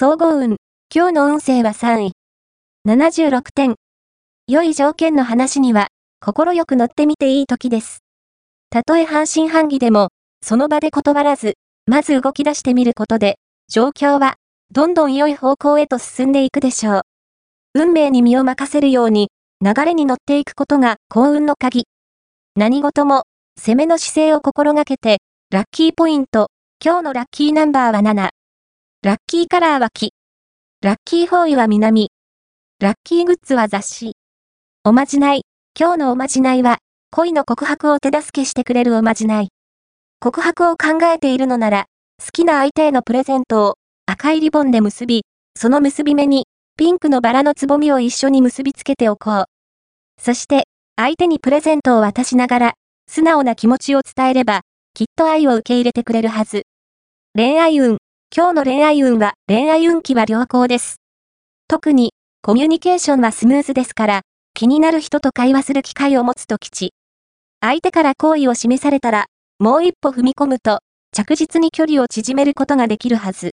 総合運。今日の運勢は3位。76点。良い条件の話には、心よく乗ってみていい時です。たとえ半信半疑でも、その場で断らず、まず動き出してみることで、状況は、どんどん良い方向へと進んでいくでしょう。運命に身を任せるように、流れに乗っていくことが幸運の鍵。何事も、攻めの姿勢を心がけて、ラッキーポイント、今日のラッキーナンバーは7。ラッキーカラーは木。ラッキーフォーイは南。ラッキーグッズは雑誌。おまじない。今日のおまじないは、恋の告白を手助けしてくれるおまじない。告白を考えているのなら、好きな相手へのプレゼントを赤いリボンで結び、その結び目にピンクのバラのつぼみを一緒に結びつけておこう。そして、相手にプレゼントを渡しながら、素直な気持ちを伝えれば、きっと愛を受け入れてくれるはず。恋愛運。今日の恋愛運は、恋愛運気は良好です。特に、コミュニケーションはスムーズですから、気になる人と会話する機会を持つと吉。相手から好意を示されたら、もう一歩踏み込むと、着実に距離を縮めることができるはず。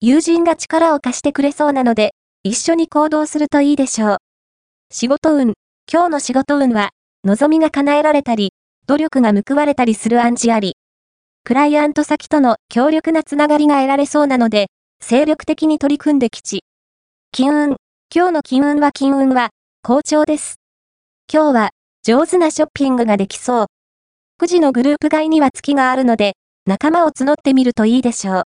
友人が力を貸してくれそうなので、一緒に行動するといいでしょう。仕事運。今日の仕事運は、望みが叶えられたり、努力が報われたりする暗示あり。クライアント先との強力なつながりが得られそうなので、精力的に取り組んできち。金運。今日の金運は金運は、好調です。今日は、上手なショッピングができそう。9時のグループ外には月があるので、仲間を募ってみるといいでしょう。